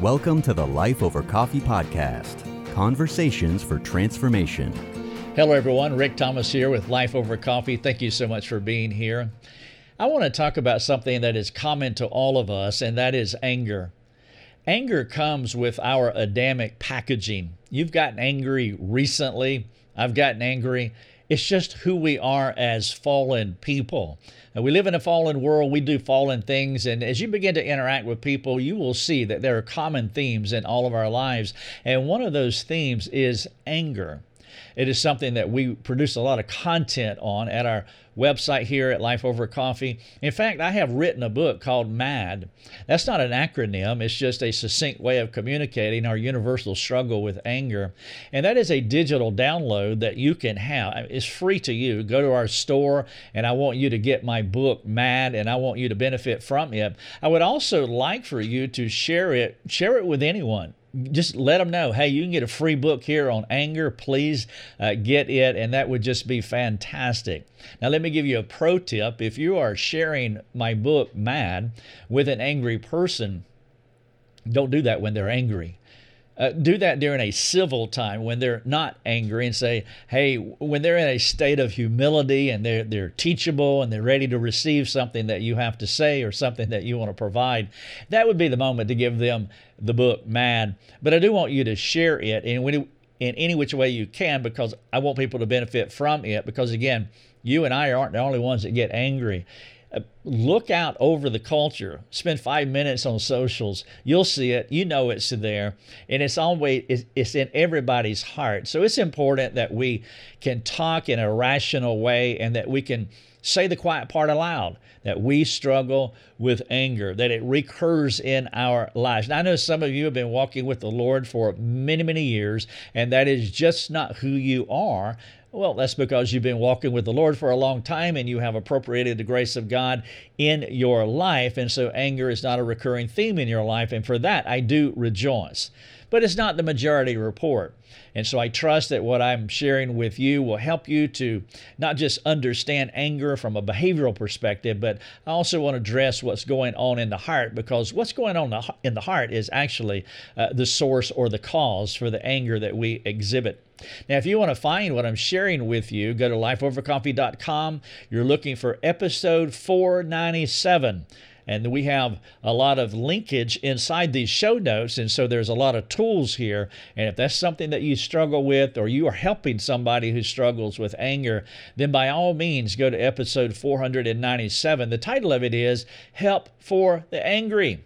Welcome to the Life Over Coffee podcast conversations for transformation. Hello, everyone. Rick Thomas here with Life Over Coffee. Thank you so much for being here. I want to talk about something that is common to all of us, and that is anger. Anger comes with our Adamic packaging. You've gotten angry recently. I've gotten angry. It's just who we are as fallen people. Now, we live in a fallen world, we do fallen things, and as you begin to interact with people, you will see that there are common themes in all of our lives. And one of those themes is anger. It is something that we produce a lot of content on at our website here at Life Over Coffee. In fact, I have written a book called MAD. That's not an acronym, it's just a succinct way of communicating our universal struggle with anger. And that is a digital download that you can have. It's free to you. Go to our store, and I want you to get my book, MAD, and I want you to benefit from it. I would also like for you to share it, share it with anyone just let them know hey you can get a free book here on anger. Please uh, get it and that would just be fantastic. Now let me give you a pro tip. If you are sharing my book mad with an angry person don't do that when they're angry uh, do that during a civil time when they're not angry and say, hey, when they're in a state of humility and they're, they're teachable and they're ready to receive something that you have to say or something that you want to provide, that would be the moment to give them the book Mad. But I do want you to share it in, in any which way you can because I want people to benefit from it because, again, you and I aren't the only ones that get angry look out over the culture. Spend five minutes on socials. You'll see it. You know it's there. And it's always it's in everybody's heart. So it's important that we can talk in a rational way and that we can say the quiet part aloud that we struggle with anger that it recurs in our lives. Now i know some of you have been walking with the lord for many many years and that is just not who you are well, that's because you've been walking with the Lord for a long time and you have appropriated the grace of God in your life. And so anger is not a recurring theme in your life. And for that, I do rejoice. But it's not the majority report. And so I trust that what I'm sharing with you will help you to not just understand anger from a behavioral perspective, but I also want to address what's going on in the heart because what's going on in the heart is actually uh, the source or the cause for the anger that we exhibit. Now, if you want to find what I'm sharing with you, go to lifeovercoffee.com. You're looking for episode 497 and we have a lot of linkage inside these show notes and so there's a lot of tools here. And if that's something that you struggle with or you are helping somebody who struggles with anger then by all means go to episode 497 the title of it is help for the angry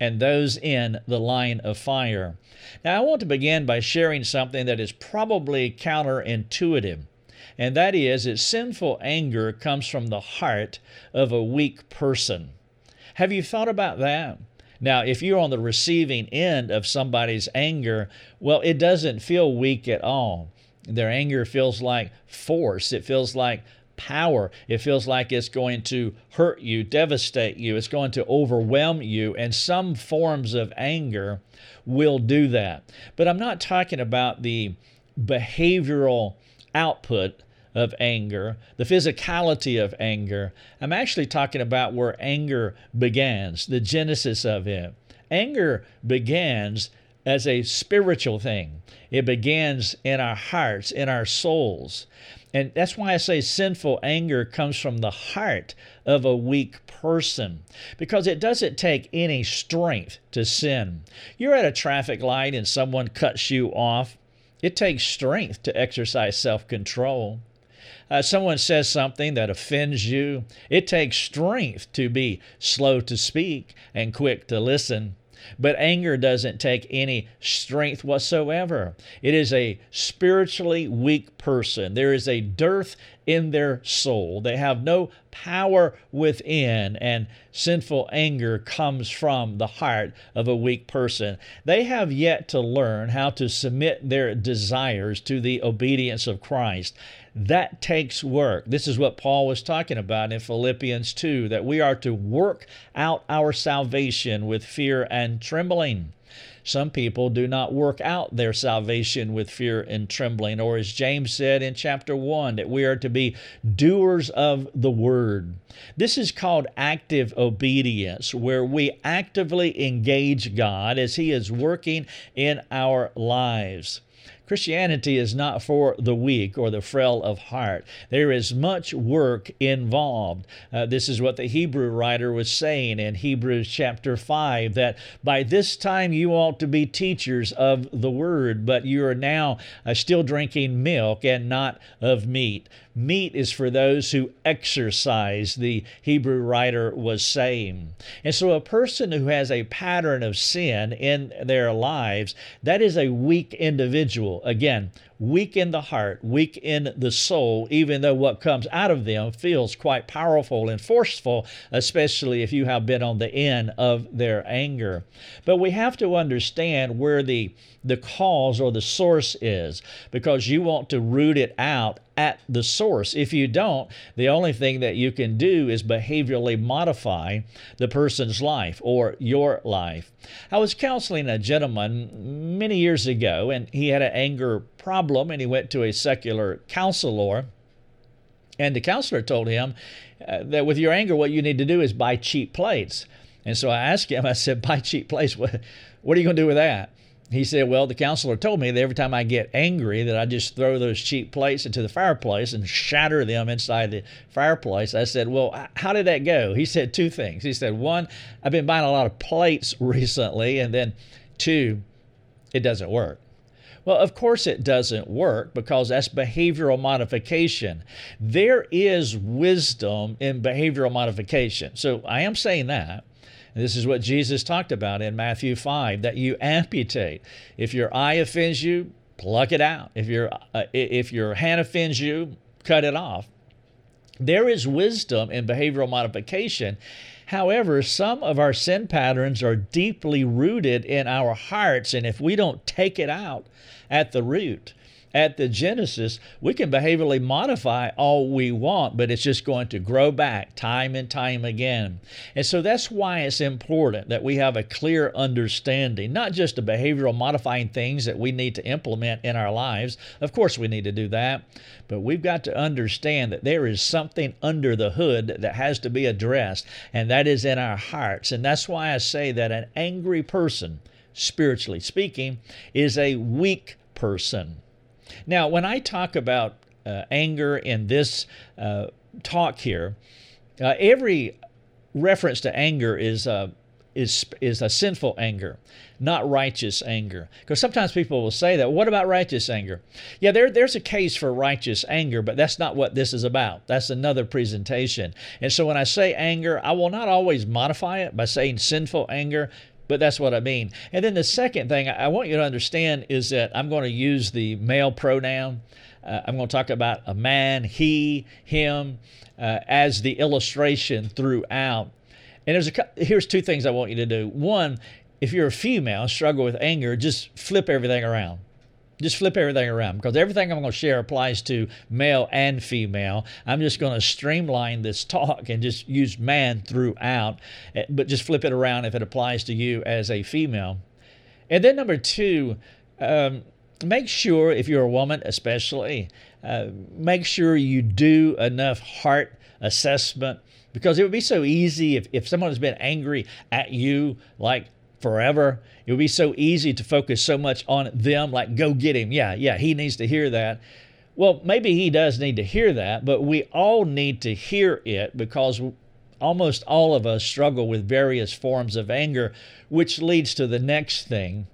and those in the line of fire. Now, I want to begin by sharing something that is probably counterintuitive, and that is that sinful anger comes from the heart of a weak person. Have you thought about that? Now, if you're on the receiving end of somebody's anger, well, it doesn't feel weak at all. Their anger feels like force, it feels like power. It feels like it's going to hurt you, devastate you, it's going to overwhelm you. And some forms of anger will do that. But I'm not talking about the behavioral output of anger, the physicality of anger. I'm actually talking about where anger begins, the genesis of it. Anger begins as a spiritual thing. It begins in our hearts, in our souls. And that's why I say sinful anger comes from the heart of a weak person because it doesn't take any strength to sin. You're at a traffic light and someone cuts you off. It takes strength to exercise self control. Uh, someone says something that offends you, it takes strength to be slow to speak and quick to listen. But anger doesn't take any strength whatsoever. It is a spiritually weak person. There is a dearth in their soul. They have no power within, and sinful anger comes from the heart of a weak person. They have yet to learn how to submit their desires to the obedience of Christ. That takes work. This is what Paul was talking about in Philippians 2 that we are to work out our salvation with fear and trembling. Some people do not work out their salvation with fear and trembling, or as James said in chapter 1, that we are to be doers of the word. This is called active obedience, where we actively engage God as He is working in our lives. Christianity is not for the weak or the frail of heart. There is much work involved. Uh, this is what the Hebrew writer was saying in Hebrews chapter 5 that by this time you ought to be teachers of the word, but you are now uh, still drinking milk and not of meat. Meat is for those who exercise, the Hebrew writer was saying. And so, a person who has a pattern of sin in their lives, that is a weak individual. Again, weak in the heart, weak in the soul, even though what comes out of them feels quite powerful and forceful, especially if you have been on the end of their anger. But we have to understand where the the cause or the source is because you want to root it out at the source. If you don't, the only thing that you can do is behaviorally modify the person's life or your life. I was counseling a gentleman many years ago, and he had an anger problem, and he went to a secular counselor. And the counselor told him uh, that with your anger, what you need to do is buy cheap plates. And so I asked him, I said, buy cheap plates. What, what are you going to do with that? he said, Well, the counselor told me that every time I get angry, that I just throw those cheap plates into the fireplace and shatter them inside the fireplace. I said, Well, how did that go? He said two things. He said, One, I've been buying a lot of plates recently. And then two, it doesn't work. Well, of course it doesn't work because that's behavioral modification. There is wisdom in behavioral modification. So I am saying that. This is what Jesus talked about in Matthew 5 that you amputate. If your eye offends you, pluck it out. If your, uh, if your hand offends you, cut it off. There is wisdom in behavioral modification. However, some of our sin patterns are deeply rooted in our hearts, and if we don't take it out at the root, at the Genesis, we can behaviorally modify all we want, but it's just going to grow back time and time again. And so that's why it's important that we have a clear understanding, not just the behavioral modifying things that we need to implement in our lives. Of course, we need to do that, but we've got to understand that there is something under the hood that has to be addressed, and that is in our hearts. And that's why I say that an angry person, spiritually speaking, is a weak person. Now, when I talk about uh, anger in this uh, talk here, uh, every reference to anger is uh, is is a sinful anger, not righteous anger. Because sometimes people will say that. What about righteous anger? Yeah, there there's a case for righteous anger, but that's not what this is about. That's another presentation. And so when I say anger, I will not always modify it by saying sinful anger but that's what I mean. And then the second thing I want you to understand is that I'm going to use the male pronoun. Uh, I'm going to talk about a man, he, him, uh, as the illustration throughout. And there's a here's two things I want you to do. One, if you're a female struggle with anger, just flip everything around. Just flip everything around because everything I'm going to share applies to male and female. I'm just going to streamline this talk and just use man throughout, eh, but just flip it around if it applies to you as a female. And then, number two, um, make sure if you're a woman, especially, uh, make sure you do enough heart assessment because it would be so easy if, if someone has been angry at you, like forever. It would be so easy to focus so much on them, like, go get him. Yeah, yeah, he needs to hear that. Well, maybe he does need to hear that, but we all need to hear it because almost all of us struggle with various forms of anger, which leads to the next thing.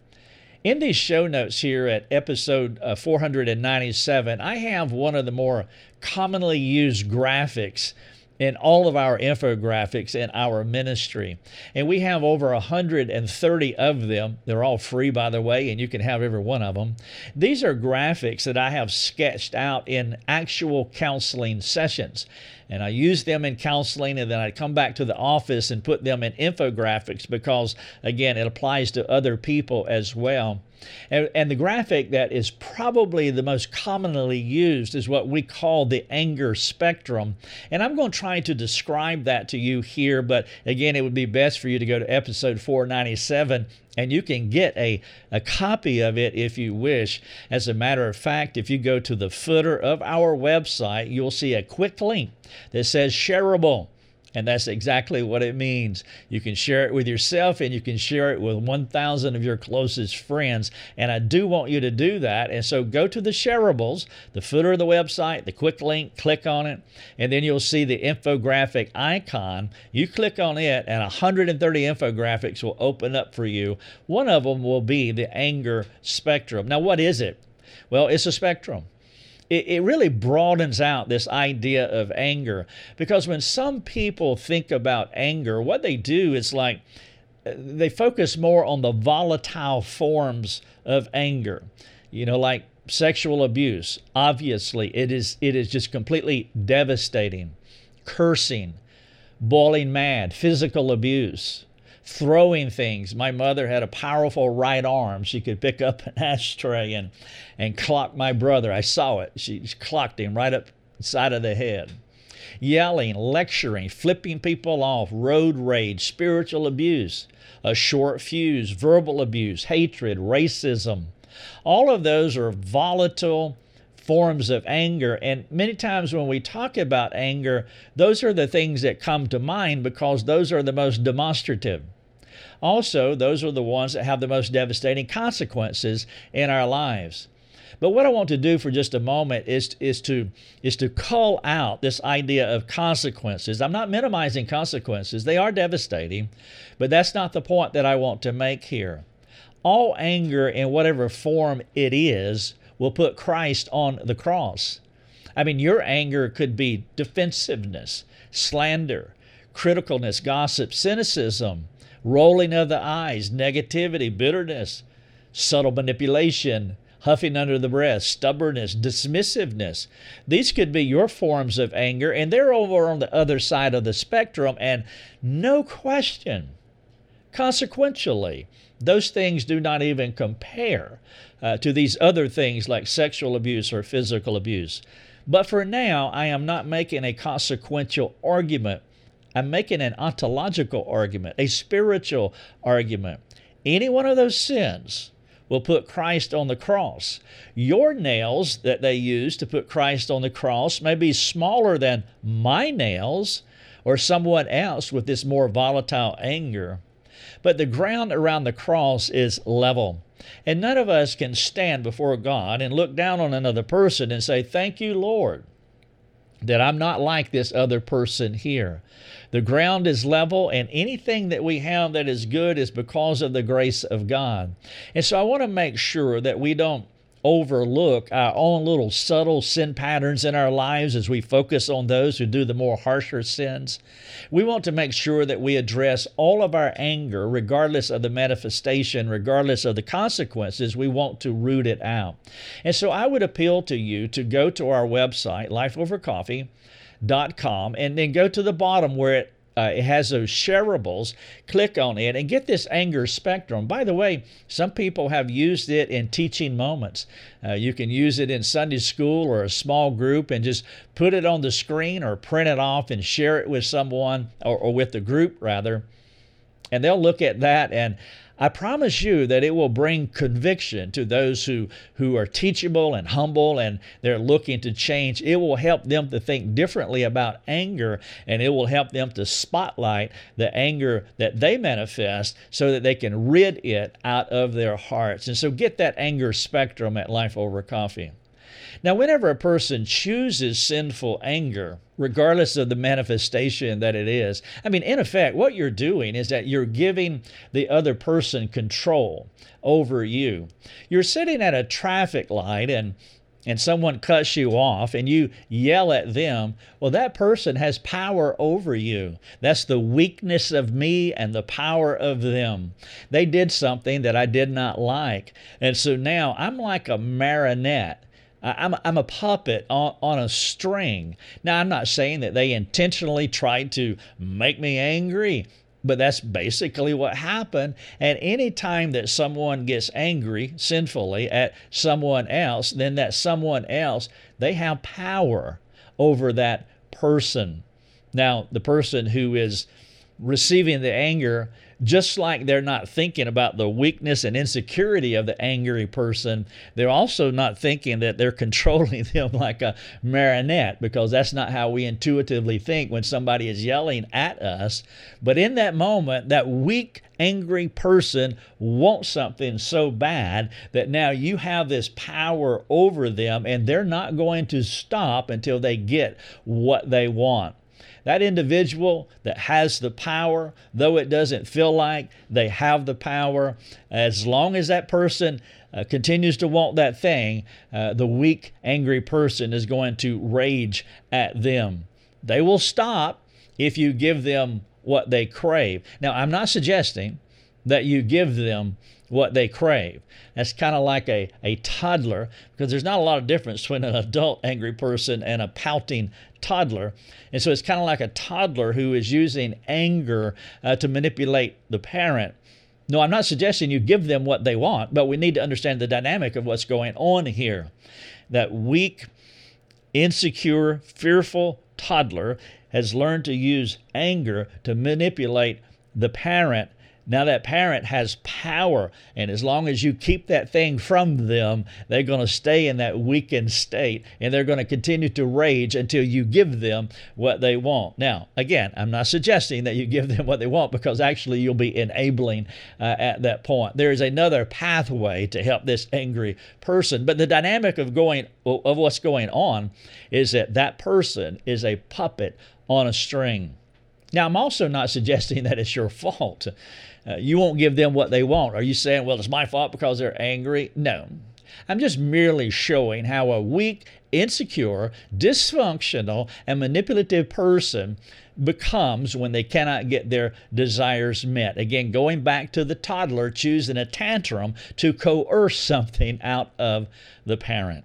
In these show notes here at episode uh, 497, I have one of the more commonly used graphics in all of our infographics in our ministry. And we have over 130 of them. They're all free, by the way, and you can have every one of them. These are graphics that I have sketched out in actual counseling sessions. And I use them in counseling, and then I come back to the office and put them in infographics because, again, it applies to other people as well. And, and the graphic that is probably the most commonly used is what we call the anger spectrum. And I'm going to try to describe that to you here, but again, it would be best for you to go to episode 497 and you can get a, a copy of it if you wish. As a matter of fact, if you go to the footer of our website, you'll see a quick link that says shareable. And that's exactly what it means. You can share it with yourself and you can share it with 1,000 of your closest friends. And I do want you to do that. And so go to the shareables, the footer of the website, the quick link, click on it, and then you'll see the infographic icon. You click on it, and 130 infographics will open up for you. One of them will be the anger spectrum. Now, what is it? Well, it's a spectrum it, it really broadens out this idea of anger because when some people think about anger, what they do is like uh, they focus more on the volatile forms of anger. You know, like sexual abuse. Obviously, it is it is just completely devastating. Cursing, boiling mad, physical abuse, throwing things. My mother had a powerful right arm. She could pick up an ashtray and, and clock my brother. I saw it. She clocked him right up side of the head. Yelling, lecturing, flipping people off, road rage, spiritual abuse, a short fuse, verbal abuse, hatred, racism. All of those are volatile forms of anger. And many times when we talk about anger, those are the things that come to mind because those are the most demonstrative. Also, those are the ones that have the most devastating consequences in our lives. But what I want to do for just a moment is, is, to, is to call out this idea of consequences. I'm not minimizing consequences, they are devastating, but that's not the point that I want to make here. All anger, in whatever form it is, will put Christ on the cross. I mean, your anger could be defensiveness, slander, criticalness, gossip, cynicism, rolling of the eyes, negativity, bitterness, subtle manipulation, huffing under the breath, stubbornness, dismissiveness. These could be your forms of anger, and they're over on the other side of the spectrum, and no question, consequentially, those things do not even compare uh, to these other things like sexual abuse or physical abuse. But for now, I am not making a consequential argument I'm making an ontological argument, a spiritual argument. Any one of those sins will put Christ on the cross. Your nails that they use to put Christ on the cross may be smaller than my nails or someone else with this more volatile anger. But the ground around the cross is level. And none of us can stand before God and look down on another person and say, Thank you, Lord, that I'm not like this other person here. The ground is level, and anything that we have that is good is because of the grace of God. And so I want to make sure that we don't overlook our own little subtle sin patterns in our lives as we focus on those who do the more harsher sins. We want to make sure that we address all of our anger, regardless of the manifestation, regardless of the consequences. We want to root it out. And so I would appeal to you to go to our website, Life Over com, and then go to the bottom where it uh, it has those shareables. Click on it and get this anger spectrum. By the way, some people have used it in teaching moments. Uh, you can use it in Sunday school or a small group and just put it on the screen or print it off and share it with someone or, or with the group rather. And they'll look at that and I promise you that it will bring conviction to those who, who are teachable and humble and they're looking to change. It will help them to think differently about anger and it will help them to spotlight the anger that they manifest so that they can rid it out of their hearts. And so get that anger spectrum at Life Over Coffee. Now, whenever a person chooses sinful anger, regardless of the manifestation that it is, I mean, in effect, what you're doing is that you're giving the other person control over you. You're sitting at a traffic light and and someone cuts you off and you yell at them, well, that person has power over you. That's the weakness of me and the power of them. They did something that I did not like. And so now I'm like a marionette Uh, I'm, I'm a puppet on, on a string. Now, I'm not saying that they intentionally tried to make me angry. but that's basically what happened. And any time that someone gets angry sinfully at someone else, then that someone else, they have power over that person. Now, the person who is receiving the anger just like they're not thinking about the weakness and insecurity of the angry person, they're also not thinking that they're controlling them like a marionette because that's not how we intuitively think when somebody is yelling at us. But in that moment, that weak, angry person wants something so bad that now you have this power over them and they're not going to stop until they get what they want. That individual that has the power, though it doesn't feel like they have the power, as long as that person uh, continues to want that thing, uh, the weak, angry person is going to rage at them. They will stop if you give them what they crave. Now, I'm not suggesting that you give them what they crave. That's kind of like a, a toddler because there's not a lot of difference between an adult angry person and a pouting toddler. And so it's kind of like a toddler who is using anger uh, to manipulate the parent. No, I'm not suggesting you give them what they want, but we need to understand the dynamic of what's going on here. That weak, insecure, fearful toddler has learned to use anger to manipulate the parent now that parent has power, and as long as you keep that thing from them, they're going to stay in that weakened state and they're going to continue to rage until you give them what they want. Now, again, I'm not suggesting that you give them what they want because actually you'll be enabling uh, at that point. There is another pathway to help this angry person, but the dynamic of going of what's going on is that that person is a puppet on a string. Now, I'm also not suggesting that it's your fault. Uh, you won't give them what they want. Are you saying, well, it's my fault because they're angry? No. I'm just merely showing how a weak, insecure, dysfunctional, and manipulative person becomes when they cannot get their desires met. Again, going back to the toddler choosing a tantrum to coerce something out of the parent.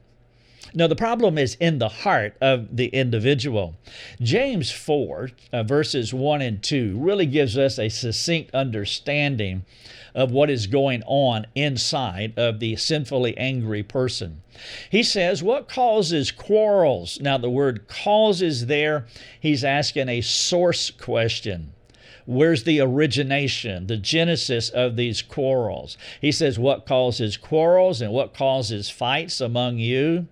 No, the problem is in the heart of the individual. James 4, uh, verses 1 and 2, really gives us a succinct understanding of what is going on inside of the sinfully angry person. He says, What causes quarrels? Now, the word causes there, he's asking a source question. Where's the origination, the genesis of these quarrels? He says, What causes quarrels and what causes fights among you?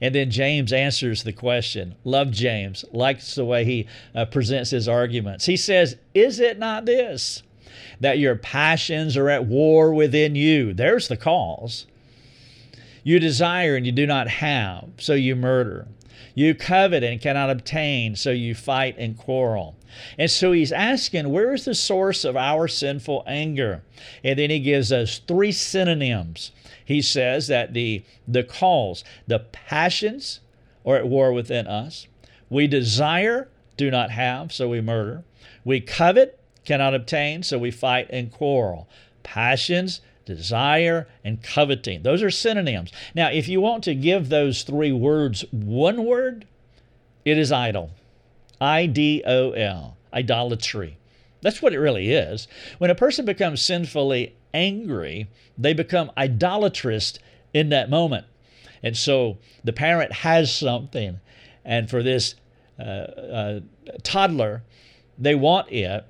And then James answers the question. Love James, likes the way he uh, presents his arguments. He says, Is it not this? That your passions are at war within you. There's the cause. You desire and you do not have, so you murder. You covet and cannot obtain, so you fight and quarrel. And so he's asking, where is the source of our sinful anger? And then he gives us three synonyms he says that the, the calls, the passions are at war within us. We desire, do not have, so we murder. We covet, cannot obtain, so we fight and quarrel. Passions, desire, and coveting. Those are synonyms. Now, if you want to give those three words one word, it is idol. I D O L, idolatry. That's what it really is. When a person becomes sinfully angry, they become idolatrous in that moment. And so the parent has something, and for this uh, uh, toddler, they want it,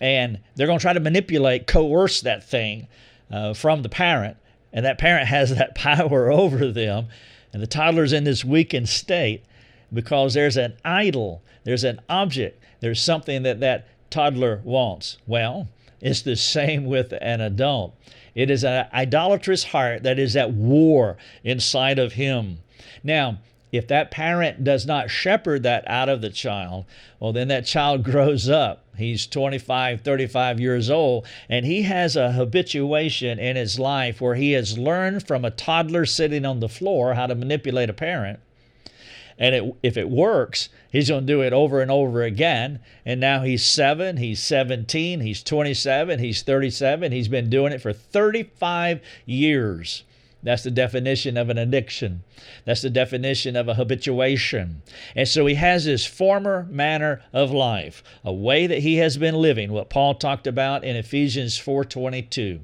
and they're going to try to manipulate, coerce that thing uh, from the parent, and that parent has that power over them, and the toddler's in this weakened state because there's an idol, there's an object, there's something that that toddler wants. Well, it's the same with an adult. It is an idolatrous heart that is at war inside of him. Now, if that parent does not shepherd that out of the child, well, then that child grows up. He's 25, 35 years old, and he has a habituation in his life where he has learned from a toddler sitting on the floor how to manipulate a parent. And it, if it works, he's going to do it over and over again. And now he's seven, he's 17, he's 27, he's 37. He's been doing it for 35 years. That's the definition of an addiction. That's the definition of a habituation. And so he has his former manner of life, a way that he has been living, what Paul talked about in Ephesians 4:22.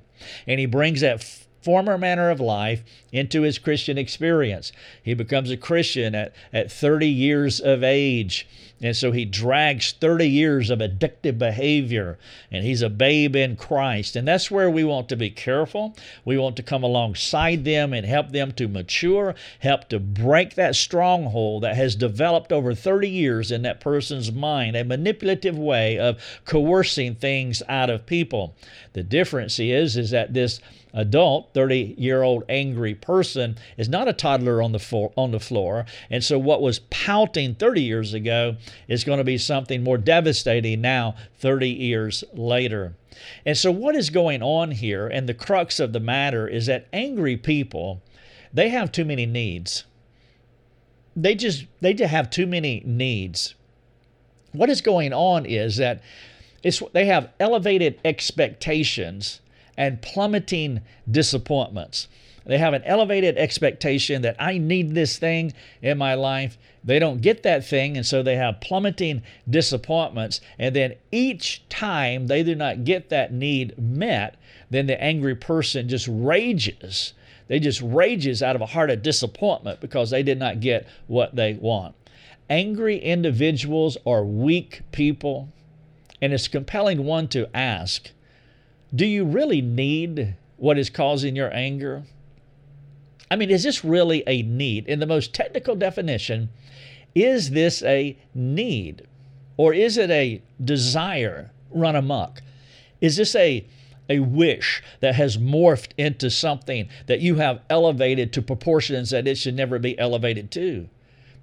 And he brings that former manner of life into his Christian experience. He becomes a Christian at, at 30 years of age. And so he drags 30 years of addictive behavior, and he's a babe in Christ. And that's where we want to be careful. We want to come alongside them and help them to mature, help to break that stronghold that has developed over 30 years in that person's mind, a manipulative way of coercing things out of people. The difference is, is that this adult, 30 year old angry person is not a toddler on the, floor, on the floor. And so what was pouting 30 years ago is going to be something more devastating now, 30 years later. And so what is going on here, and the crux of the matter is that angry people, they have too many needs. They just they just have too many needs. What is going on is that it's they have elevated expectations and plummeting disappointments. They have an elevated expectation that I need this thing in my life. They don't get that thing, and so they have plummeting disappointments. And then each time they do not get that need met, then the angry person just rages. They just rages out of a heart of disappointment because they did not get what they want. Angry individuals are weak people, and it's compelling one to ask do you really need what is causing your anger? I mean, is this really a need? In the most technical definition, is this a need? Or is it a desire run amok? Is this a, a wish that has morphed into something that you have elevated to proportions that it should never be elevated to?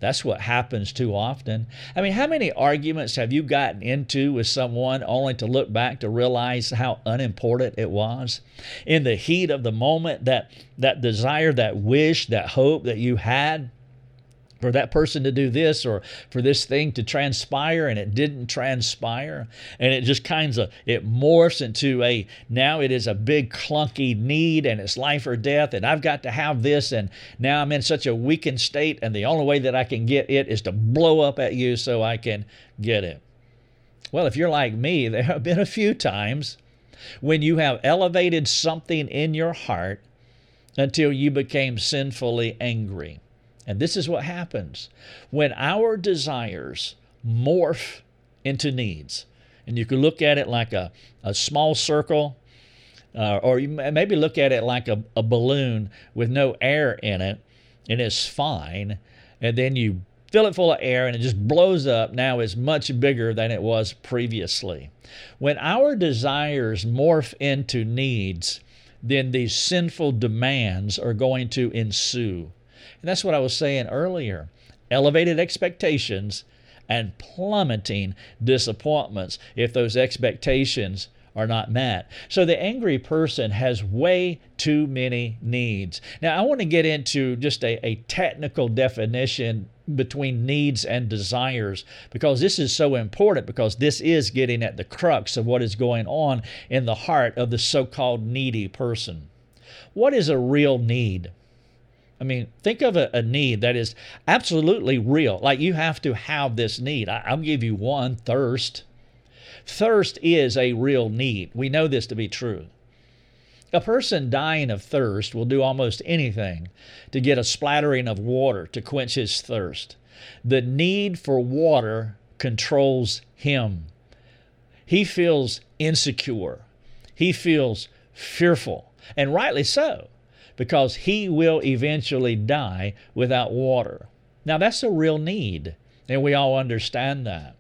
That's what happens too often. I mean, how many arguments have you gotten into with someone only to look back to realize how unimportant it was? In the heat of the moment, that, that desire, that wish, that hope that you had, for that person to do this or for this thing to transpire and it didn't transpire and it just kinds of it morphs into a now it is a big clunky need and it's life or death and I've got to have this and now I'm in such a weakened state and the only way that I can get it is to blow up at you so I can get it. Well, if you're like me, there have been a few times when you have elevated something in your heart until you became sinfully angry. And this is what happens when our desires morph into needs. And you can look at it like a, a small circle, uh, or you maybe look at it like a, a balloon with no air in it, and it's fine. And then you fill it full of air and it just blows up. Now it's much bigger than it was previously. When our desires morph into needs, then these sinful demands are going to ensue. And that's what I was saying earlier elevated expectations and plummeting disappointments if those expectations are not met. So the angry person has way too many needs. Now, I want to get into just a, a technical definition between needs and desires because this is so important because this is getting at the crux of what is going on in the heart of the so called needy person. What is a real need? I mean, think of a, a, need that is absolutely real. Like you have to have this need. I, I'll give you one thirst. Thirst is a real need. We know this to be true. A person dying of thirst will do almost anything to get a splattering of water to quench his thirst. The need for water controls him. He feels insecure. He feels fearful, and rightly so because he will eventually die without water. Now, that's a real need, and we all understand that.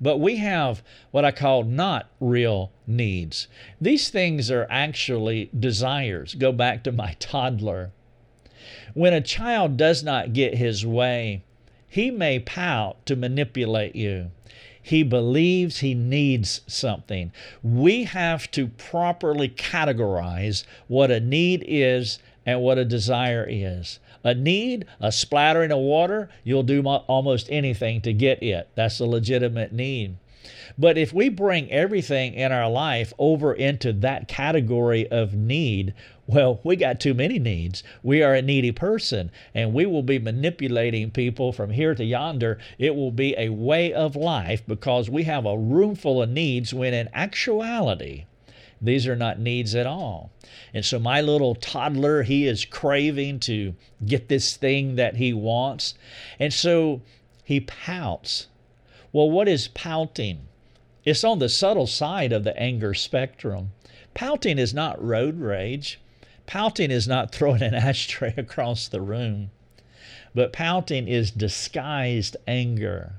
But we have what I call not real needs. These things are actually desires. Go back to my toddler. When a child does not get his way, he may pout to manipulate you. He believes he needs something. We have to properly categorize what a need is and what a desire is. A need, a splattering of water, you'll do almost anything to get it. That's a legitimate need. But if we bring everything in our life over into that category of need, Well, we got too many needs. We are a needy person, and we will be manipulating people from here to yonder. It will be a way of life because we have a room full of needs when in actuality, these are not needs at all. And so, my little toddler, he is craving to get this thing that he wants. And so, he pouts. Well, what is pouting? It's on the subtle side of the anger spectrum. Pouting is not road rage. Pouting is not throwing an ashtray across the room. But pouting is disguised anger.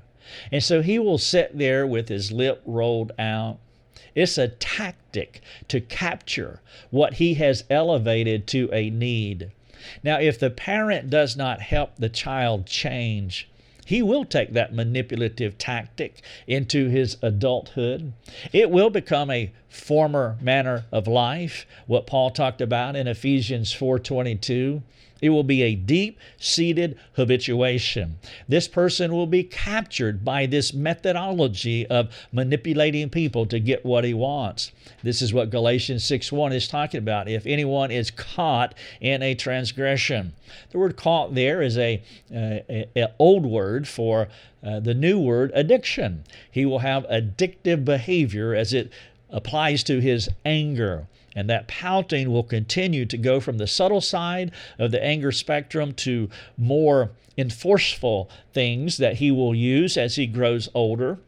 And so he will sit there with his lip rolled out. It's a tactic to capture what he has elevated to a need. Now, if the parent does not help the child change, he will take that manipulative tactic into his adulthood. It will become a former manner of life, what Paul talked about in Ephesians 4:22. It will be a deep seated habituation. This person will be captured by this methodology of manipulating people to get what he wants. This is what Galatians 6:1 is talking about. If anyone is caught in a transgression, the word caught there is a, a, a old word for uh, the new word addiction. He will have addictive behavior as it applies to his anger. And that pouting will continue to go from the subtle side of the anger spectrum to more enforceful things that he will use as he grows older.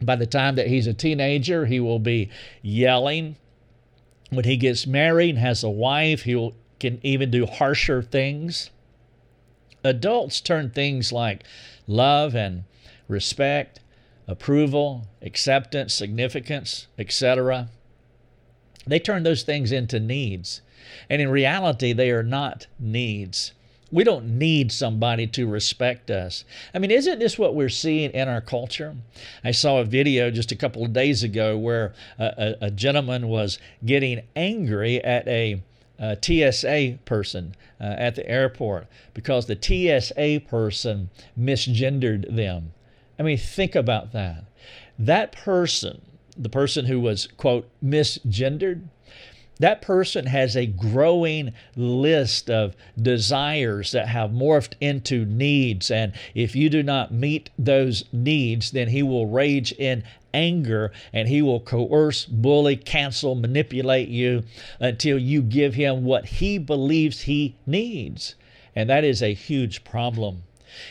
By the time that he's a teenager, he will be yelling. When he gets married and has a wife, he will, can even do harsher things. Adults turn things like love and respect, approval, acceptance, significance, etc they turn those things into needs. And in reality, they are not needs. We don't need somebody to respect us. I mean, isn't this what we're seeing in our culture? I saw a video just a couple of days ago where a, a, a gentleman was getting angry at a, a TSA person uh, at the airport because the TSA person misgendered them. I mean, think about that. That person the person who was, quote, misgendered, that person has a growing list of desires that have morphed into needs. And if you do not meet those needs, then he will rage in anger and he will coerce, bully, cancel, manipulate you until you give him what he believes he needs. And that is a huge problem.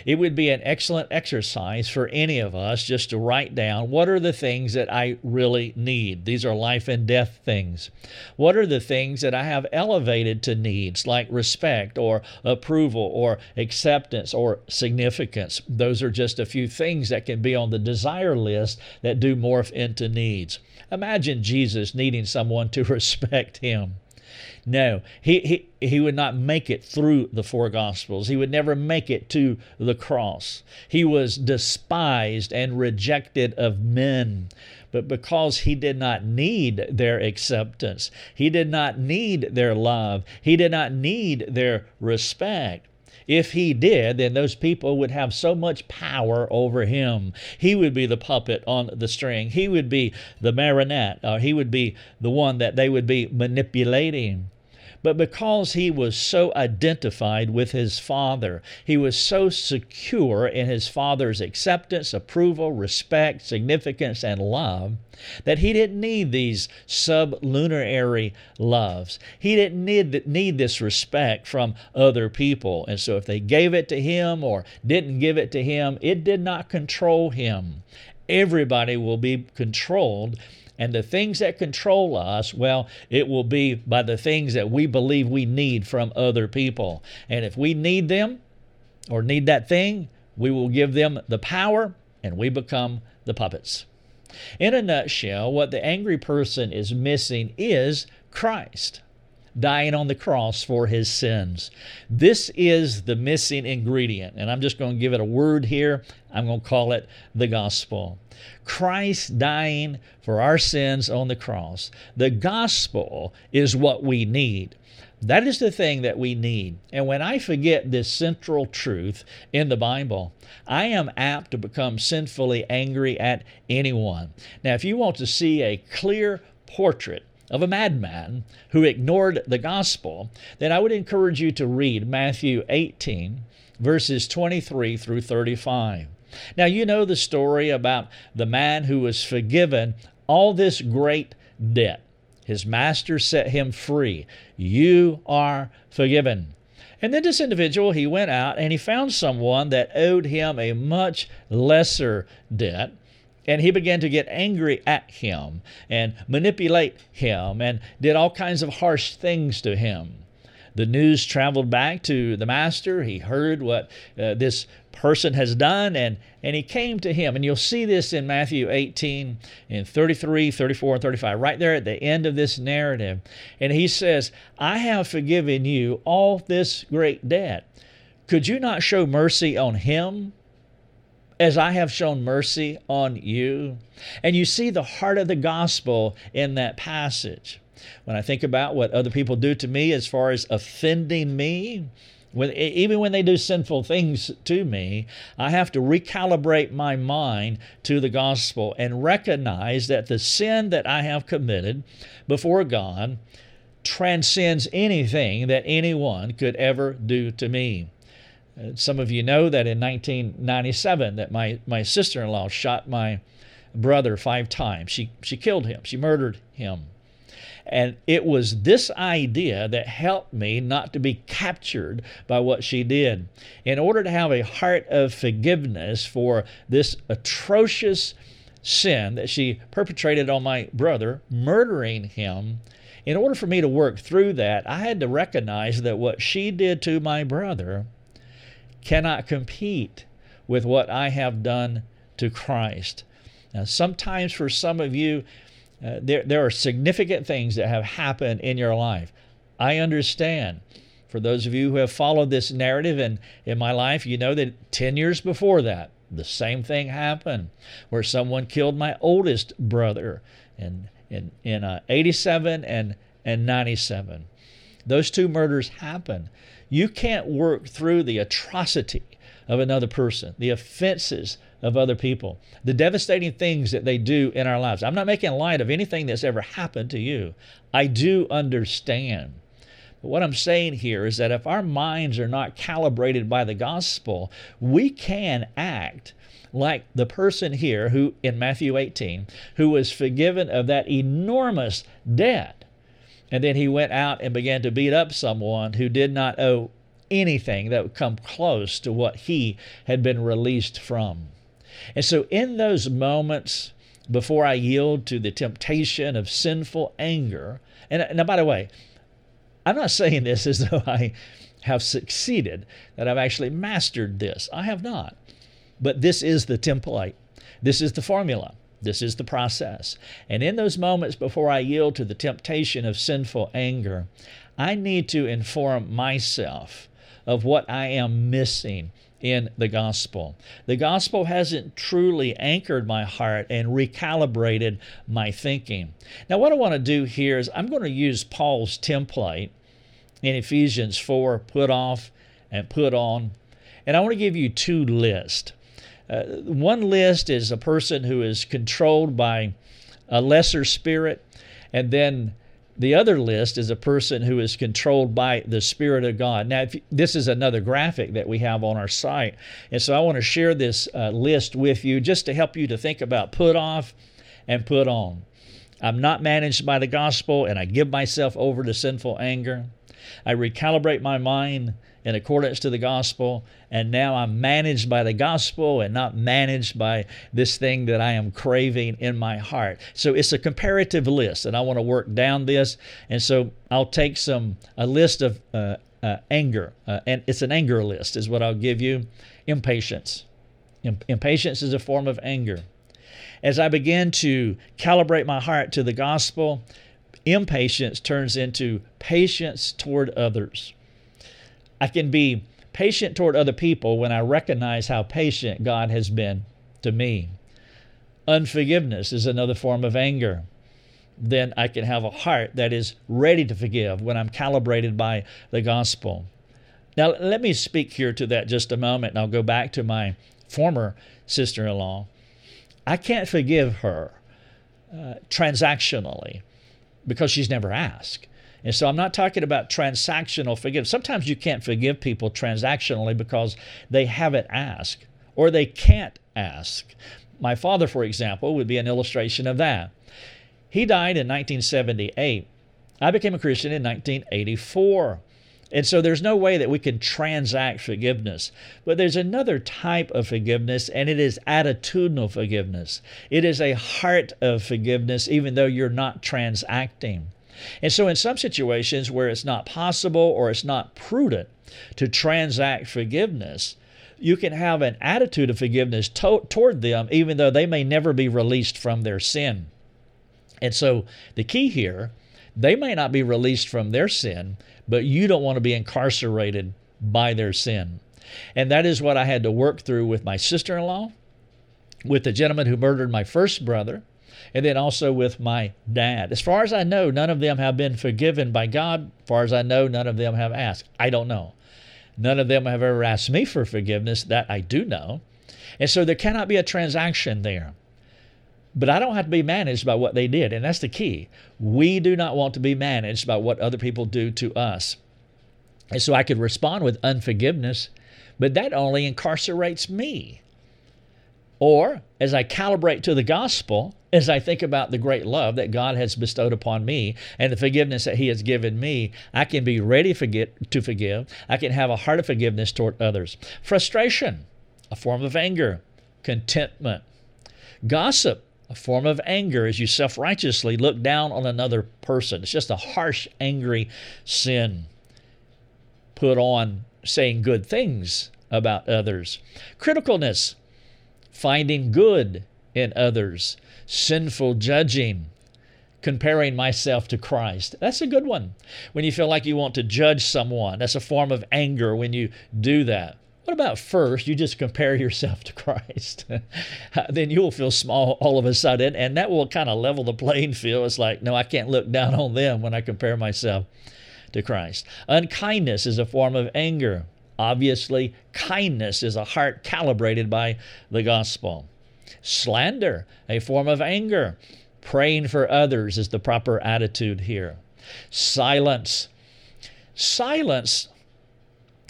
It would be an excellent exercise for any of us just to write down what are the things that I really need. These are life and death things. What are the things that I have elevated to needs like respect or approval or acceptance or significance? Those are just a few things that can be on the desire list that do morph into needs. Imagine Jesus needing someone to respect him. No, he, he, he would not make it through the four Gospels. He would never make it to the cross. He was despised and rejected of men. But because he did not need their acceptance, he did not need their love, he did not need their respect. If he did, then those people would have so much power over him. He would be the puppet on the string. He would be the marionette, or he would be the one that they would be manipulating but because he was so identified with his father, he was so secure in his father's acceptance, approval, respect, significance, and love that he didn't need these sublunary loves. He didn't need, need this respect from other people. And so if they gave it to him or didn't give it to him, it did not control him. Everybody will be controlled and the things that control us, well, it will be by the things that we believe we need from other people. And if we need them or need that thing, we will give them the power and we become the puppets. In a nutshell, what the angry person is missing is Christ dying on the cross for his sins. This is the missing ingredient. And I'm just going to give it a word here. I'm going to call it the gospel. Christ dying for our sins on the cross. The gospel is what we need. That is the thing that we need. And when I forget this central truth in the Bible, I am apt to become sinfully angry at anyone. Now, if you want to see a clear portrait of a madman who ignored the gospel, then I would encourage you to read Matthew 18, verses 23 through 35. Now, you know the story about the man who was forgiven all this great debt. His master set him free. You are forgiven. And then this individual, he went out and he found someone that owed him a much lesser debt. And he began to get angry at him and manipulate him and did all kinds of harsh things to him. The news traveled back to the master. He heard what uh, this person has done and, and he came to him. And you'll see this in Matthew 18 in 33, 34, and 35, right there at the end of this narrative. And he says, I have forgiven you all this great debt. Could you not show mercy on him as I have shown mercy on you. And you see the heart of the gospel in that passage. When I think about what other people do to me as far as offending me, when, even when they do sinful things to me, I have to recalibrate my mind to the gospel and recognize that the sin that I have committed before God transcends anything that anyone could ever do to me. Uh, some of you know that in 1997 that my, my sister-in-law shot my brother five times. She, she killed him. She murdered him. And it was this idea that helped me not to be captured by what she did. In order to have a heart of forgiveness for this atrocious sin that she perpetrated on my brother, murdering him, in order for me to work through that, I had to recognize that what she did to my brother cannot compete with what I have done to Christ. Now, sometimes for some of you, uh, there, there are significant things that have happened in your life. I understand. For those of you who have followed this narrative in, in my life, you know that 10 years before that, the same thing happened where someone killed my oldest brother in, in, in uh, 87 and, and 97. Those two murders happened. You can't work through the atrocity of another person, the offenses of other people, the devastating things that they do in our lives. I'm not making light of anything that's ever happened to you. I do understand. But what I'm saying here is that if our minds are not calibrated by the gospel, we can act like the person here who in Matthew 18 who was forgiven of that enormous debt and then he went out and began to beat up someone who did not owe anything that would come close to what he had been released from. And so, in those moments before I yield to the temptation of sinful anger, and uh, now, by the way, I'm not saying this as though I have succeeded, that I've actually mastered this. I have not. But this is the template, this is the formula. This is the process. And in those moments before I yield to the temptation of sinful anger, I need to inform myself of what I am missing in the gospel. The gospel hasn't truly anchored my heart and recalibrated my thinking. Now, what I want to do here is I'm going to use Paul's template in Ephesians 4 put off and put on. And I want to give you two lists. Uh, one list is a person who is controlled by a lesser spirit, and then the other list is a person who is controlled by the Spirit of God. Now, if, this is another graphic that we have on our site. And so I want to share this uh, list with you just to help you to think about put off and put on. I'm not managed by the gospel and I give myself over to sinful anger. I recalibrate my mind in accordance to the gospel, and now I'm managed by the gospel and not managed by this thing that I am craving in my heart. So it's a comparative list, and I want to work down this. And so I'll take some a list of uh, uh, anger, uh, and it's an anger list, is what I'll give you. Impatience. Impatience is a form of anger. As I begin to calibrate my heart to the gospel, impatience turns into patience toward others. I can be patient toward other people when I recognize how patient God has been to me. Unforgiveness is another form of anger. Then I can have a heart that is ready to forgive when I'm calibrated by the gospel. Now, let me speak here to that just a moment, and I'll go back to my former sister in law. I can't forgive her uh, transactionally because she's never asked. And so I'm not talking about transactional forgiveness. Sometimes you can't forgive people transactionally because they haven't asked or they can't ask. My father, for example, would be an illustration of that. He died in 1978. I became a Christian in 1984. And so there's no way that we can transact forgiveness. But there's another type of forgiveness, and it is attitudinal forgiveness. It is a heart of forgiveness, even though you're not transacting. And so, in some situations where it's not possible or it's not prudent to transact forgiveness, you can have an attitude of forgiveness to- toward them, even though they may never be released from their sin. And so, the key here, they may not be released from their sin, but you don't want to be incarcerated by their sin. And that is what I had to work through with my sister in law, with the gentleman who murdered my first brother, and then also with my dad. As far as I know, none of them have been forgiven by God. As far as I know, none of them have asked. I don't know. None of them have ever asked me for forgiveness. That I do know. And so there cannot be a transaction there. But I don't have to be managed by what they did. And that's the key. We do not want to be managed by what other people do to us. And so I could respond with unforgiveness, but that only incarcerates me. Or as I calibrate to the gospel, as I think about the great love that God has bestowed upon me and the forgiveness that He has given me, I can be ready forget, to forgive. I can have a heart of forgiveness toward others. Frustration, a form of anger. Contentment. Gossip, a form of anger as you self righteously look down on another person. It's just a harsh, angry sin put on saying good things about others. Criticalness, finding good in others, sinful judging, comparing myself to Christ. That's a good one. When you feel like you want to judge someone, that's a form of anger when you do that. What about first you just compare yourself to Christ? then you will feel small all of a sudden, and that will kind of level the playing field. It's like, no, I can't look down on them when I compare myself to Christ. Unkindness is a form of anger. Obviously, kindness is a heart calibrated by the gospel. Slander, a form of anger. Praying for others is the proper attitude here. Silence. Silence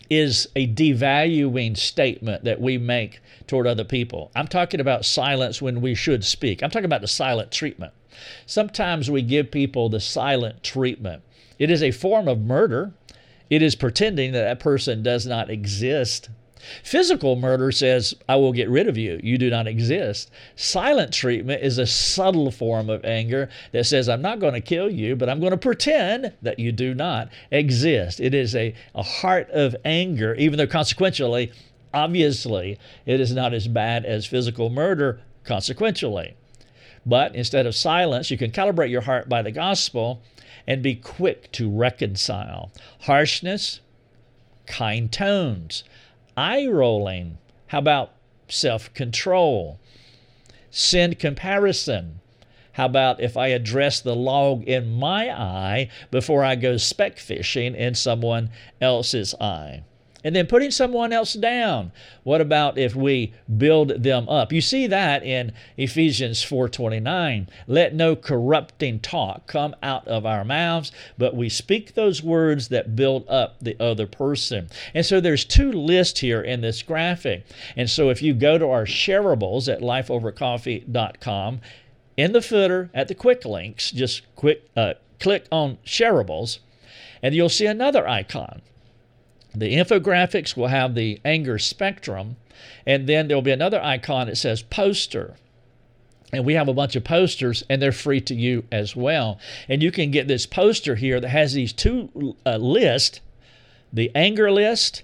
is a devaluing statement that we make toward other people. I'm talking about silence when we should speak. I'm talking about the silent treatment. Sometimes we give people the silent treatment. It is a form of murder. It is pretending that that person does not exist. Physical murder says, I will get rid of you. You do not exist. Silent treatment is a subtle form of anger that says, I'm not going to kill you, but I'm going to pretend that you do not exist. It is a, a heart of anger, even though consequentially, obviously, it is not as bad as physical murder, consequentially. But instead of silence, you can calibrate your heart by the gospel and be quick to reconcile. Harshness, kind tones, eye rolling. How about self control? Sin comparison. How about if I address the log in my eye before I go speck fishing in someone else's eye? And then putting someone else down. What about if we build them up? You see that in Ephesians 4:29. Let no corrupting talk come out of our mouths, but we speak those words that build up the other person. And so there's two lists here in this graphic. And so if you go to our shareables at lifeovercoffee.com, in the footer at the quick links, just quick uh, click on shareables, and you'll see another icon. The infographics will have the anger spectrum, and then there'll be another icon that says poster. And we have a bunch of posters, and they're free to you as well. And you can get this poster here that has these two uh, lists the anger list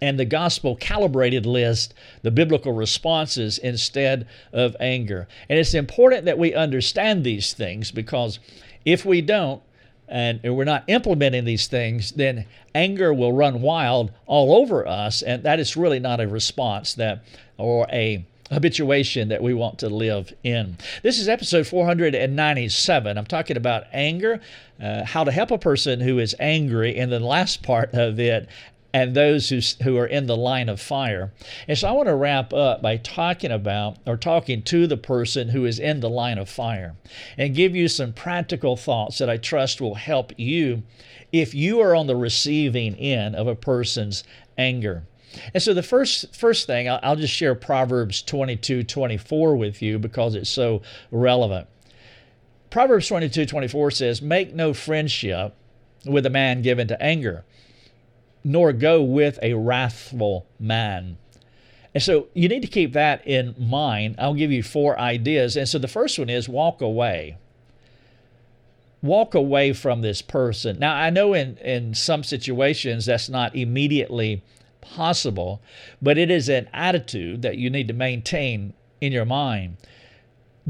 and the gospel calibrated list, the biblical responses instead of anger. And it's important that we understand these things because if we don't, and we're not implementing these things, then anger will run wild all over us, and that is really not a response that or a habituation that we want to live in. This is episode 497. I'm talking about anger, uh, how to help a person who is angry, and the last part of it, and those who, who are in the line of fire. And so I want to wrap up by talking about or talking to the person who is in the line of fire and give you some practical thoughts that I trust will help you if you are on the receiving end of a person's anger. And so the first first thing I'll, I'll just share Proverbs 22, 24 with you because it's so relevant. Proverbs 22, 24 says, Make no friendship with a man given to anger, nor go with a wrathful man. And so you need to keep that in mind. I'll give you four ideas. And so the first one is walk away. Walk away from this person. Now, I know in, in some situations that's not immediately possible, but it is an attitude that you need to maintain in your mind.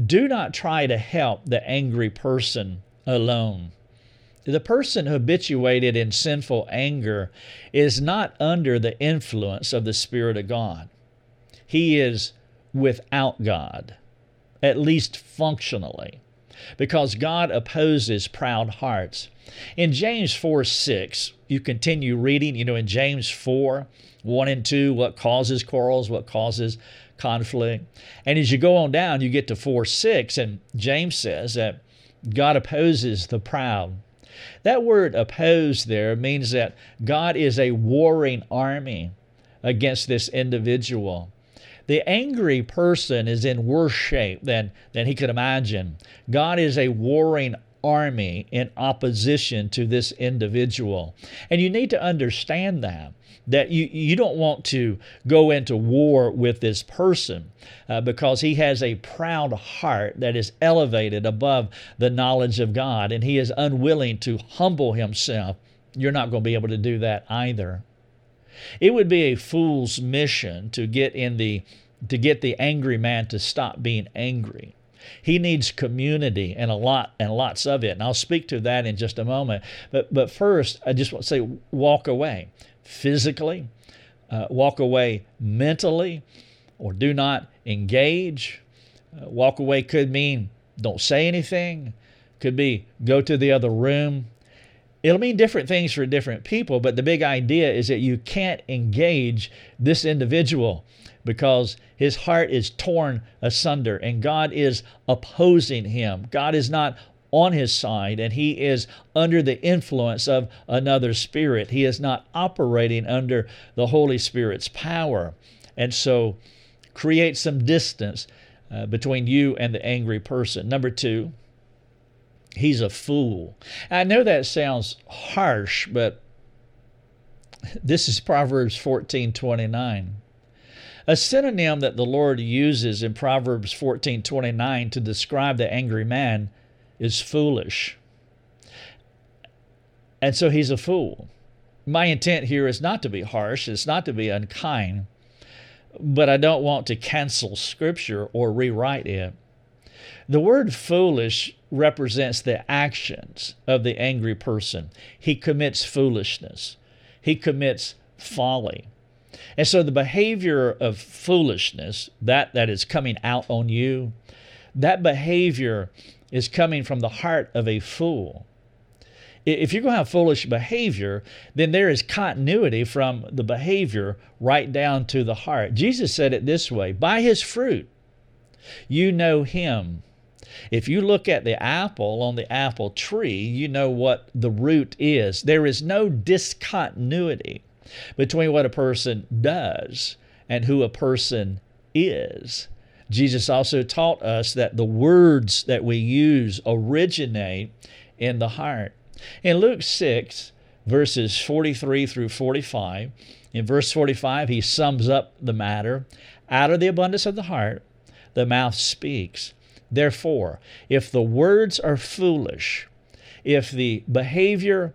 Do not try to help the angry person alone. The person habituated in sinful anger is not under the influence of the Spirit of God. He is without God, at least functionally, because God opposes proud hearts. In James 4 6, you continue reading, you know, in James 4 1 and 2, what causes quarrels, what causes conflict. And as you go on down, you get to 4 6, and James says that God opposes the proud that word oppose there means that God is a warring army against this individual. The angry person is in worse shape than, than he could imagine. God is a warring army in opposition to this individual. And you need to understand that that you, you don't want to go into war with this person uh, because he has a proud heart that is elevated above the knowledge of God and he is unwilling to humble himself. You're not going to be able to do that either. It would be a fool's mission to get in the to get the angry man to stop being angry. He needs community and a lot and lots of it. And I'll speak to that in just a moment. But but first, I just want to say walk away physically, uh, walk away mentally, or do not engage. Uh, walk away could mean don't say anything, could be go to the other room. It'll mean different things for different people, but the big idea is that you can't engage this individual because his heart is torn asunder and God is opposing him. God is not on his side and he is under the influence of another spirit. He is not operating under the Holy Spirit's power. And so create some distance uh, between you and the angry person. Number two, he's a fool. I know that sounds harsh, but this is Proverbs 14 29. A synonym that the Lord uses in Proverbs 14 29 to describe the angry man is foolish. And so he's a fool. My intent here is not to be harsh, it's not to be unkind, but I don't want to cancel Scripture or rewrite it. The word foolish represents the actions of the angry person. He commits foolishness, he commits folly. And so the behavior of foolishness, that, that is coming out on you, that behavior is coming from the heart of a fool. If you're going to have foolish behavior, then there is continuity from the behavior right down to the heart. Jesus said it this way By his fruit, you know him. If you look at the apple on the apple tree, you know what the root is. There is no discontinuity between what a person does and who a person is. Jesus also taught us that the words that we use originate in the heart. In Luke 6, verses 43 through 45, in verse 45, he sums up the matter. Out of the abundance of the heart, the mouth speaks. Therefore, if the words are foolish, if the behavior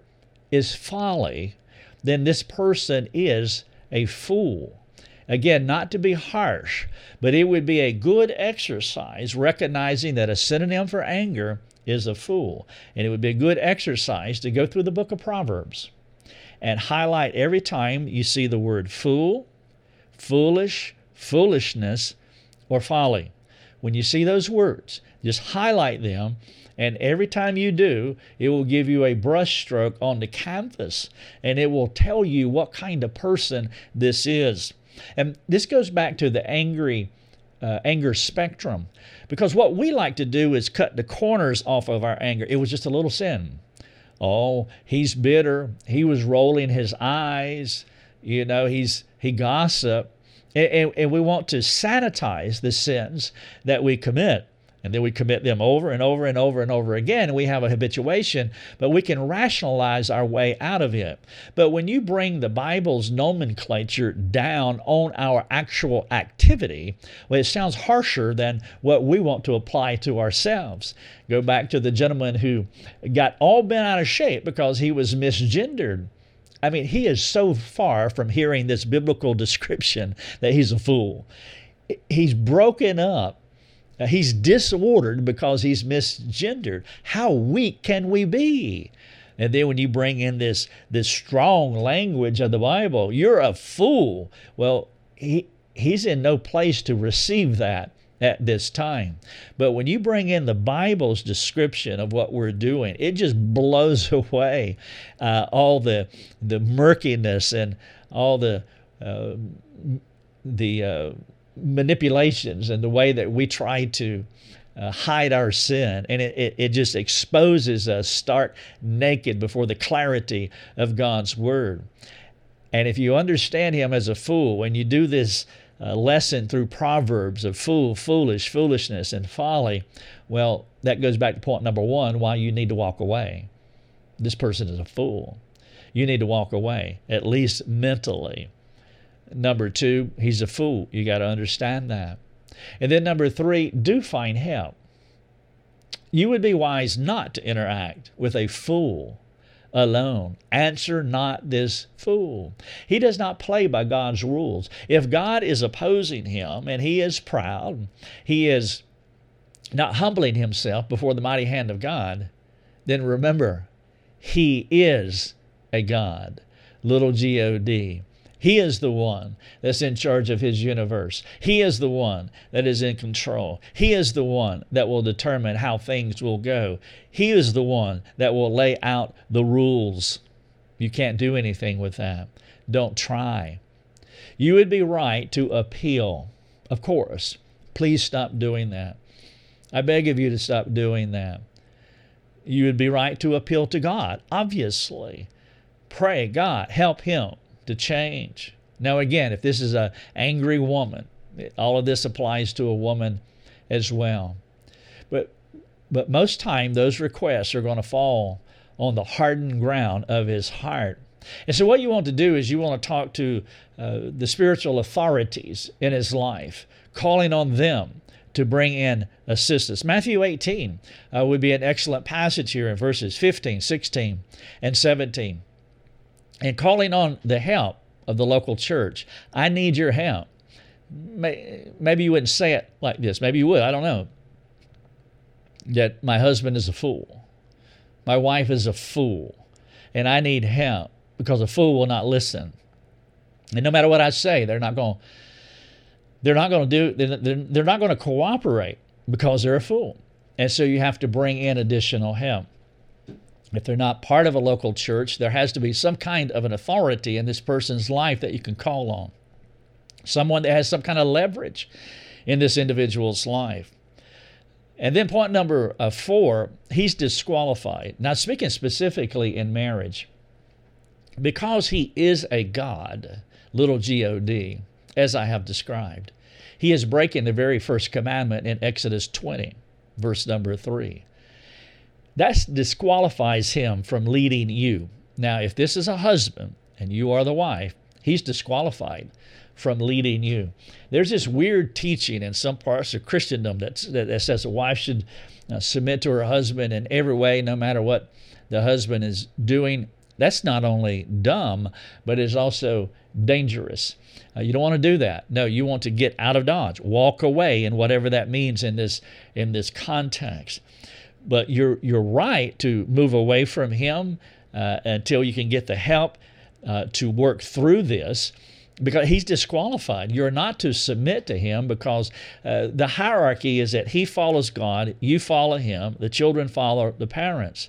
is folly, then this person is a fool. Again, not to be harsh, but it would be a good exercise recognizing that a synonym for anger is a fool. And it would be a good exercise to go through the book of Proverbs and highlight every time you see the word fool, foolish, foolishness, or folly. When you see those words, just highlight them And every time you do, it will give you a brushstroke on the canvas and it will tell you what kind of person this is. And this goes back to the angry uh, anger spectrum because what we like to do is cut the corners off of our anger. It was just a little sin. Oh, he's bitter. He was rolling his eyes. You know, he's he gossiped. And, and, and we want to sanitize the sins that we commit. And then we commit them over and over and over and over again. And we have a habituation, but we can rationalize our way out of it. But when you bring the Bible's nomenclature down on our actual activity, well, it sounds harsher than what we want to apply to ourselves. Go back to the gentleman who got all bent out of shape because he was misgendered. I mean, he is so far from hearing this biblical description that he's a fool. He's broken up he's disordered because he's misgendered. How weak can we be? And then when you bring in this this strong language of the Bible, you're a fool. Well, he he's in no place to receive that at this time. But when you bring in the Bible's description of what we're doing, it just blows away uh, all the the murkiness and all the uh, the uh, manipulations and the way that we try to uh, hide our sin. And it, it, it, just exposes us stark naked before the clarity of God's Word. And if you understand Him as a fool, when you do this uh, lesson through Proverbs of fool, foolish, foolishness, and folly, well, that goes back to point number one why you need to walk away. This person is a fool. You need to walk away, at least mentally. Number two, he's a fool. You got to understand that. And then number three, do find help. You would be wise not to interact with a fool alone. Answer not this fool. He does not play by God's rules. If God is opposing him and he is proud, he is not humbling himself before the mighty hand of God, then remember, he is a God. Little G O D. He is the one that's in charge of his universe. He is the one that is in control. He is the one that will determine how things will go. He is the one that will lay out the rules. You can't do anything with that. Don't try. You would be right to appeal. Of course. Please stop doing that. I beg of you to stop doing that. You would be right to appeal to God, obviously. Pray, God, help him to change. Now, again, if this is an angry woman, all of this applies to a woman as well. But, but most time, those requests are going to fall on the hardened ground of his heart. And so, what you want to do is you want to talk to uh, the spiritual authorities in his life, calling on them to bring in assistance. Matthew 18 uh, would be an excellent passage here in verses 15, 16, and 17 and calling on the help of the local church. I need your help. Maybe you wouldn't say it like this. Maybe you would. I don't know. That my husband is a fool. My wife is a fool. And I need help because a fool will not listen. And no matter what I say, they're not going they're not going to do they're, not going to cooperate because they're a fool. And so you have to bring in additional help if they're not part of a local church, there has to be some kind of an authority in this person's life that you can call on. Someone that has some kind of leverage in this individual's life. And then point number uh, four, he's disqualified. Now, speaking specifically in marriage, because he is a God, little g o d, as I have described, he is breaking the very first commandment in Exodus 20, verse number 3 that disqualifies him from leading you. Now, if this is a husband and you are the wife, he's disqualified from leading you. There's this weird teaching in some parts of Christendom that, that says a wife should uh, submit to her husband in every way, no matter what the husband is doing. That's not only dumb, but it's also dangerous. Uh, you don't want to do that. No, you want to get out of Dodge, walk away, and whatever that means in this in this context but you're you're right to move away from him uh, until you can get the help uh, to work through this. because he's disqualified. You're not to submit to him because uh, the hierarchy is that he follows God, you follow him, the children follow the parents.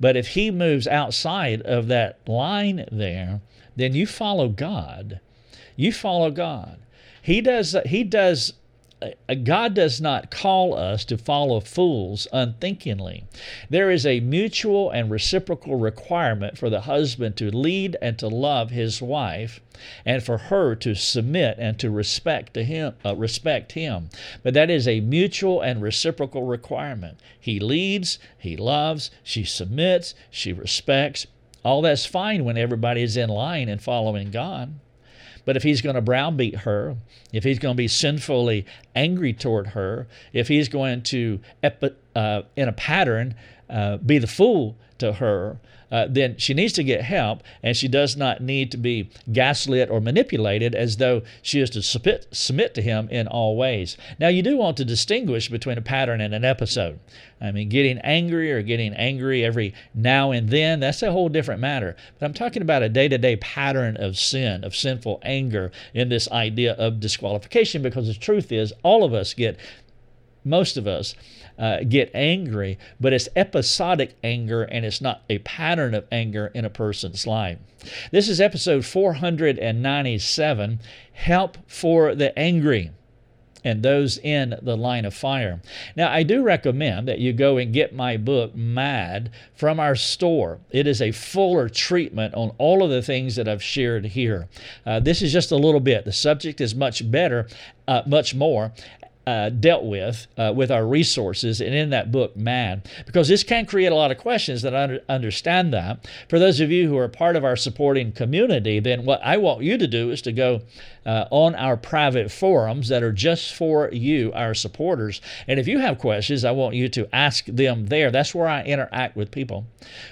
But if he moves outside of that line there, then you follow God. You follow God. He does he does God does not call us to follow fools unthinkingly. There is a mutual and reciprocal requirement for the husband to lead and to love his wife, and for her to submit and to respect to him. Uh, respect him. But that is a mutual and reciprocal requirement. He leads, he loves, she submits, she respects. All that's fine when everybody is in line and following God. But if he's going to browbeat her, if he's going to be sinfully angry toward her, if he's going to, uh, in a pattern, uh, be the fool to her, uh, then she needs to get help and she does not need to be gaslit or manipulated as though she is to submit, submit to him in all ways. Now, you do want to distinguish between a pattern and an episode. I mean, getting angry or getting angry every now and then, that's a whole different matter. But I'm talking about a day to day pattern of sin, of sinful anger in this idea of disqualification because the truth is, all of us get most of us uh, get angry, but it's episodic anger and it's not a pattern of anger in a person's life. This is episode 497 Help for the Angry and those in the line of fire. Now, I do recommend that you go and get my book, Mad, from our store. It is a fuller treatment on all of the things that I've shared here. Uh, this is just a little bit. The subject is much better, uh, much more, uh, dealt with uh, with our resources and in that book Mad, because this can create a lot of questions that i under, understand that for those of you who are part of our supporting community then what i want you to do is to go uh, on our private forums that are just for you, our supporters. And if you have questions, I want you to ask them there. That's where I interact with people.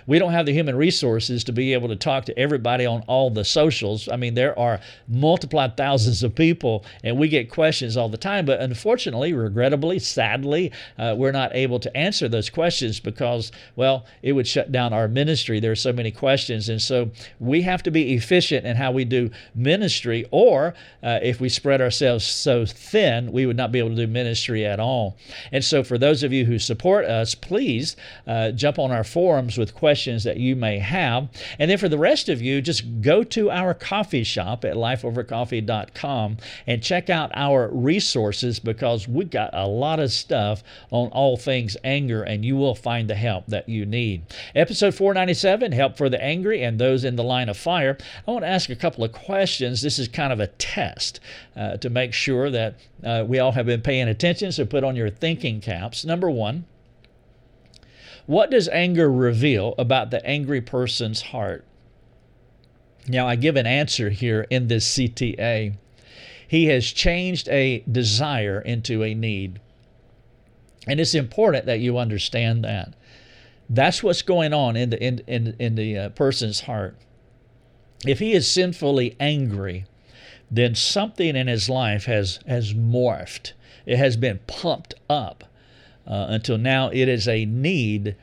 We don't have the human resources to be able to talk to everybody on all the socials. I mean, there are multiplied thousands of people, and we get questions all the time. But unfortunately, regrettably, sadly, uh, we're not able to answer those questions because, well, it would shut down our ministry. There are so many questions. And so we have to be efficient in how we do ministry, or uh, if we spread ourselves so thin, we would not be able to do ministry at all. And so, for those of you who support us, please uh, jump on our forums with questions that you may have. And then for the rest of you, just go to our coffee shop at lifeovercoffee.com and check out our resources because we've got a lot of stuff on all things anger, and you will find the help that you need. Episode 497 Help for the Angry and Those in the Line of Fire. I want to ask a couple of questions. This is kind of a test uh, to make sure that uh, we all have been paying attention. So put on your thinking caps. Number one, what does anger reveal about the angry person's heart? Now, I give an answer here in this CTA. He has changed a desire into a need. And it's important that you understand that. That's what's going on in the in in, in the uh, person's heart. If he is sinfully angry, then something in his life has, has morphed. It has been pumped up uh, until now it is a need,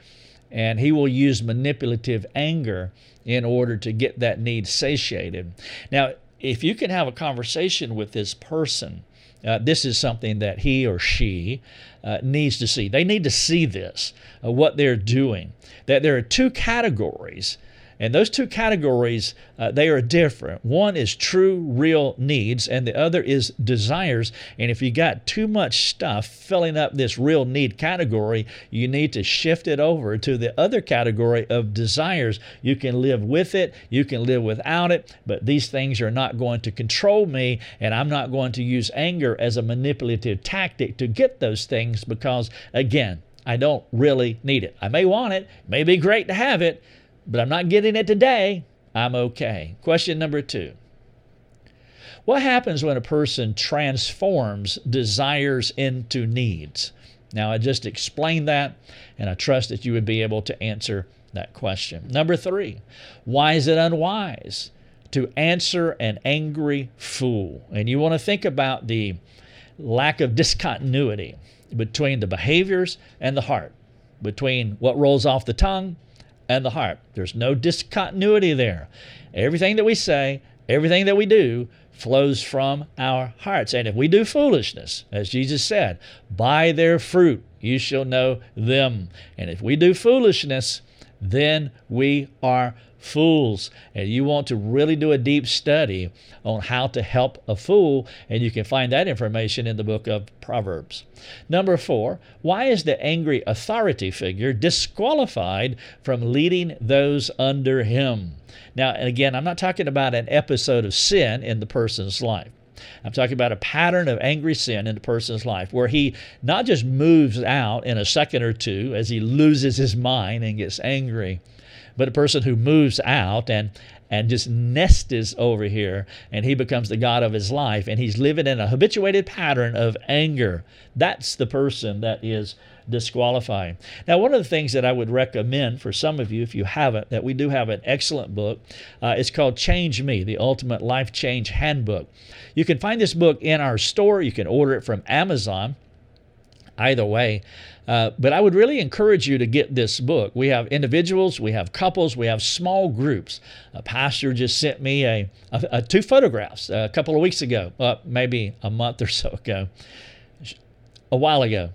and he will use manipulative anger in order to get that need satiated. Now, if you can have a conversation with this person, uh, this is something that he or she uh, needs to see. They need to see this, uh, what they're doing. That there are two categories and those two categories, uh, they are different. One is true, real needs, and the other is desires. And if you got too much stuff filling up this real need category, you need to shift it over to the other category of desires. You can live with it, you can live without it, but these things are not going to control me, and I'm not going to use anger as a manipulative tactic to get those things because, again, I don't really need it. I may want it, it may be great to have it, but I'm not getting it today. I'm okay. Question number two What happens when a person transforms desires into needs? Now, I just explained that, and I trust that you would be able to answer that question. Number three, why is it unwise to answer an angry fool? And you want to think about the lack of discontinuity between the behaviors and the heart, between what rolls off the tongue and the heart. There's no discontinuity there. Everything that we say Everything that we do flows from our hearts. And if we do foolishness, as Jesus said, by their fruit you shall know them. And if we do foolishness, then we are fools. And you want to really do a deep study on how to help a fool, and you can find that information in the book of Proverbs. Number four, why is the angry authority figure disqualified from leading those under him? Now, again, I'm not talking about an episode of sin in the person's life. I'm talking about a pattern of angry sin in the person's life where he not just moves out in a second or two as he loses his mind and gets angry, but a person who moves out and and just nests over here and he becomes the god of his life and he's living in a habituated pattern of anger. That's the person that is disqualifying. Now one of the things that i would recommend for some of you if you haven't that we do have an excellent book uh, it's called change me the ultimate life change handbook. You can find this book in our store. You can order it from amazon. Either way. Uh, but I would really encourage you to get this book. We have individuals, we have couples, we have small groups. A pastor just sent me a, a, a two photographs a couple of weeks ago, uh, maybe a month or so ago, a while ago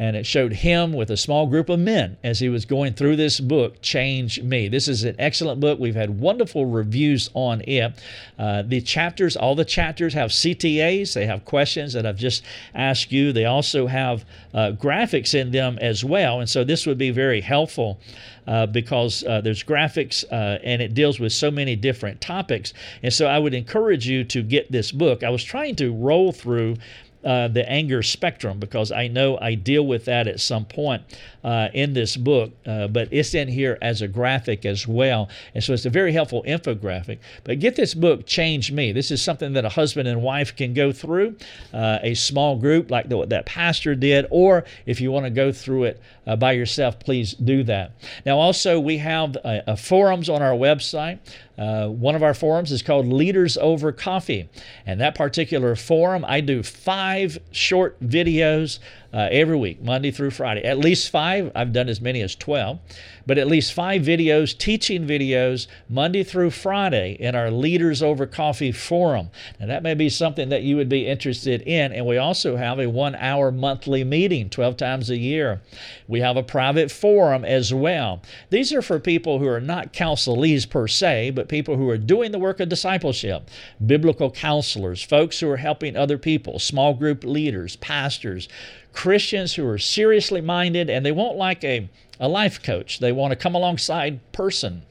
and it showed him with a small group of men as he was going through this book, Change Me. This is an excellent book. We've had wonderful reviews on it. Uh, the chapters, all the chapters have CTAs, they have questions that I've just asked you. They also have uh, graphics in them as well. And so this would be very helpful. Uh, because uh, there's graphics uh, and it deals with so many different topics. And so I would encourage you to get this book. I was trying to roll through uh, the anger spectrum because I know I deal with that at some point uh, in this book, uh, but it's in here as a graphic as well. And so it's a very helpful infographic. But get this book, Change Me. This is something that a husband and wife can go through, uh, a small group like the, that pastor did, or if you want to go through it uh, by yourself, please do that. Now, also, we have forums on our website. Uh, one of our forums is called Leaders Over Coffee. And that particular forum, I do five short videos uh, every week, Monday through Friday. At least five. I've done as many as 12, but at least five videos, teaching videos, Monday through Friday in our Leaders Over Coffee forum. Now, that may be something that you would be interested in. And we also have a one hour monthly meeting 12 times a year. We have a private forum as well. These are for people who are not counselees per se, but people who are doing the work of discipleship, biblical counselors, folks who are helping other people, small group leaders, pastors Christians who are seriously minded and they won't like a, a life coach. They want to come alongside person.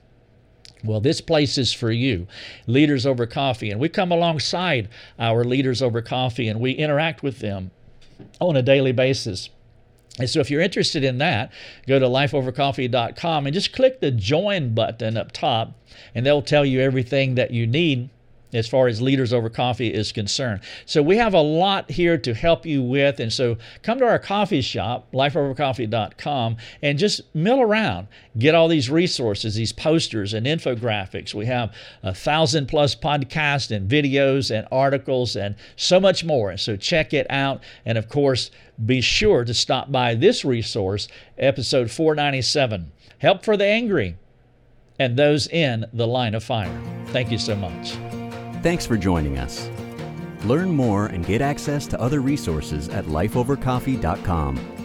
Well, this place is for you, Leaders Over Coffee. And we come alongside our Leaders Over Coffee and we interact with them on a daily basis. And so, if you're interested in that, go to lifeovercoffee.com and just click the join button up top, and they'll tell you everything that you need as far as Leaders Over Coffee is concerned. So we have a lot here to help you with. And so come to our coffee shop, lifeovercoffee.com, and just mill around. Get all these resources, these posters and infographics. We have a thousand plus podcasts and videos and articles and so much more. So check it out. And of course, be sure to stop by this resource, episode 497 Help for the Angry and those in the line of fire. Thank you so much. Thanks for joining us. Learn more and get access to other resources at lifeovercoffee.com.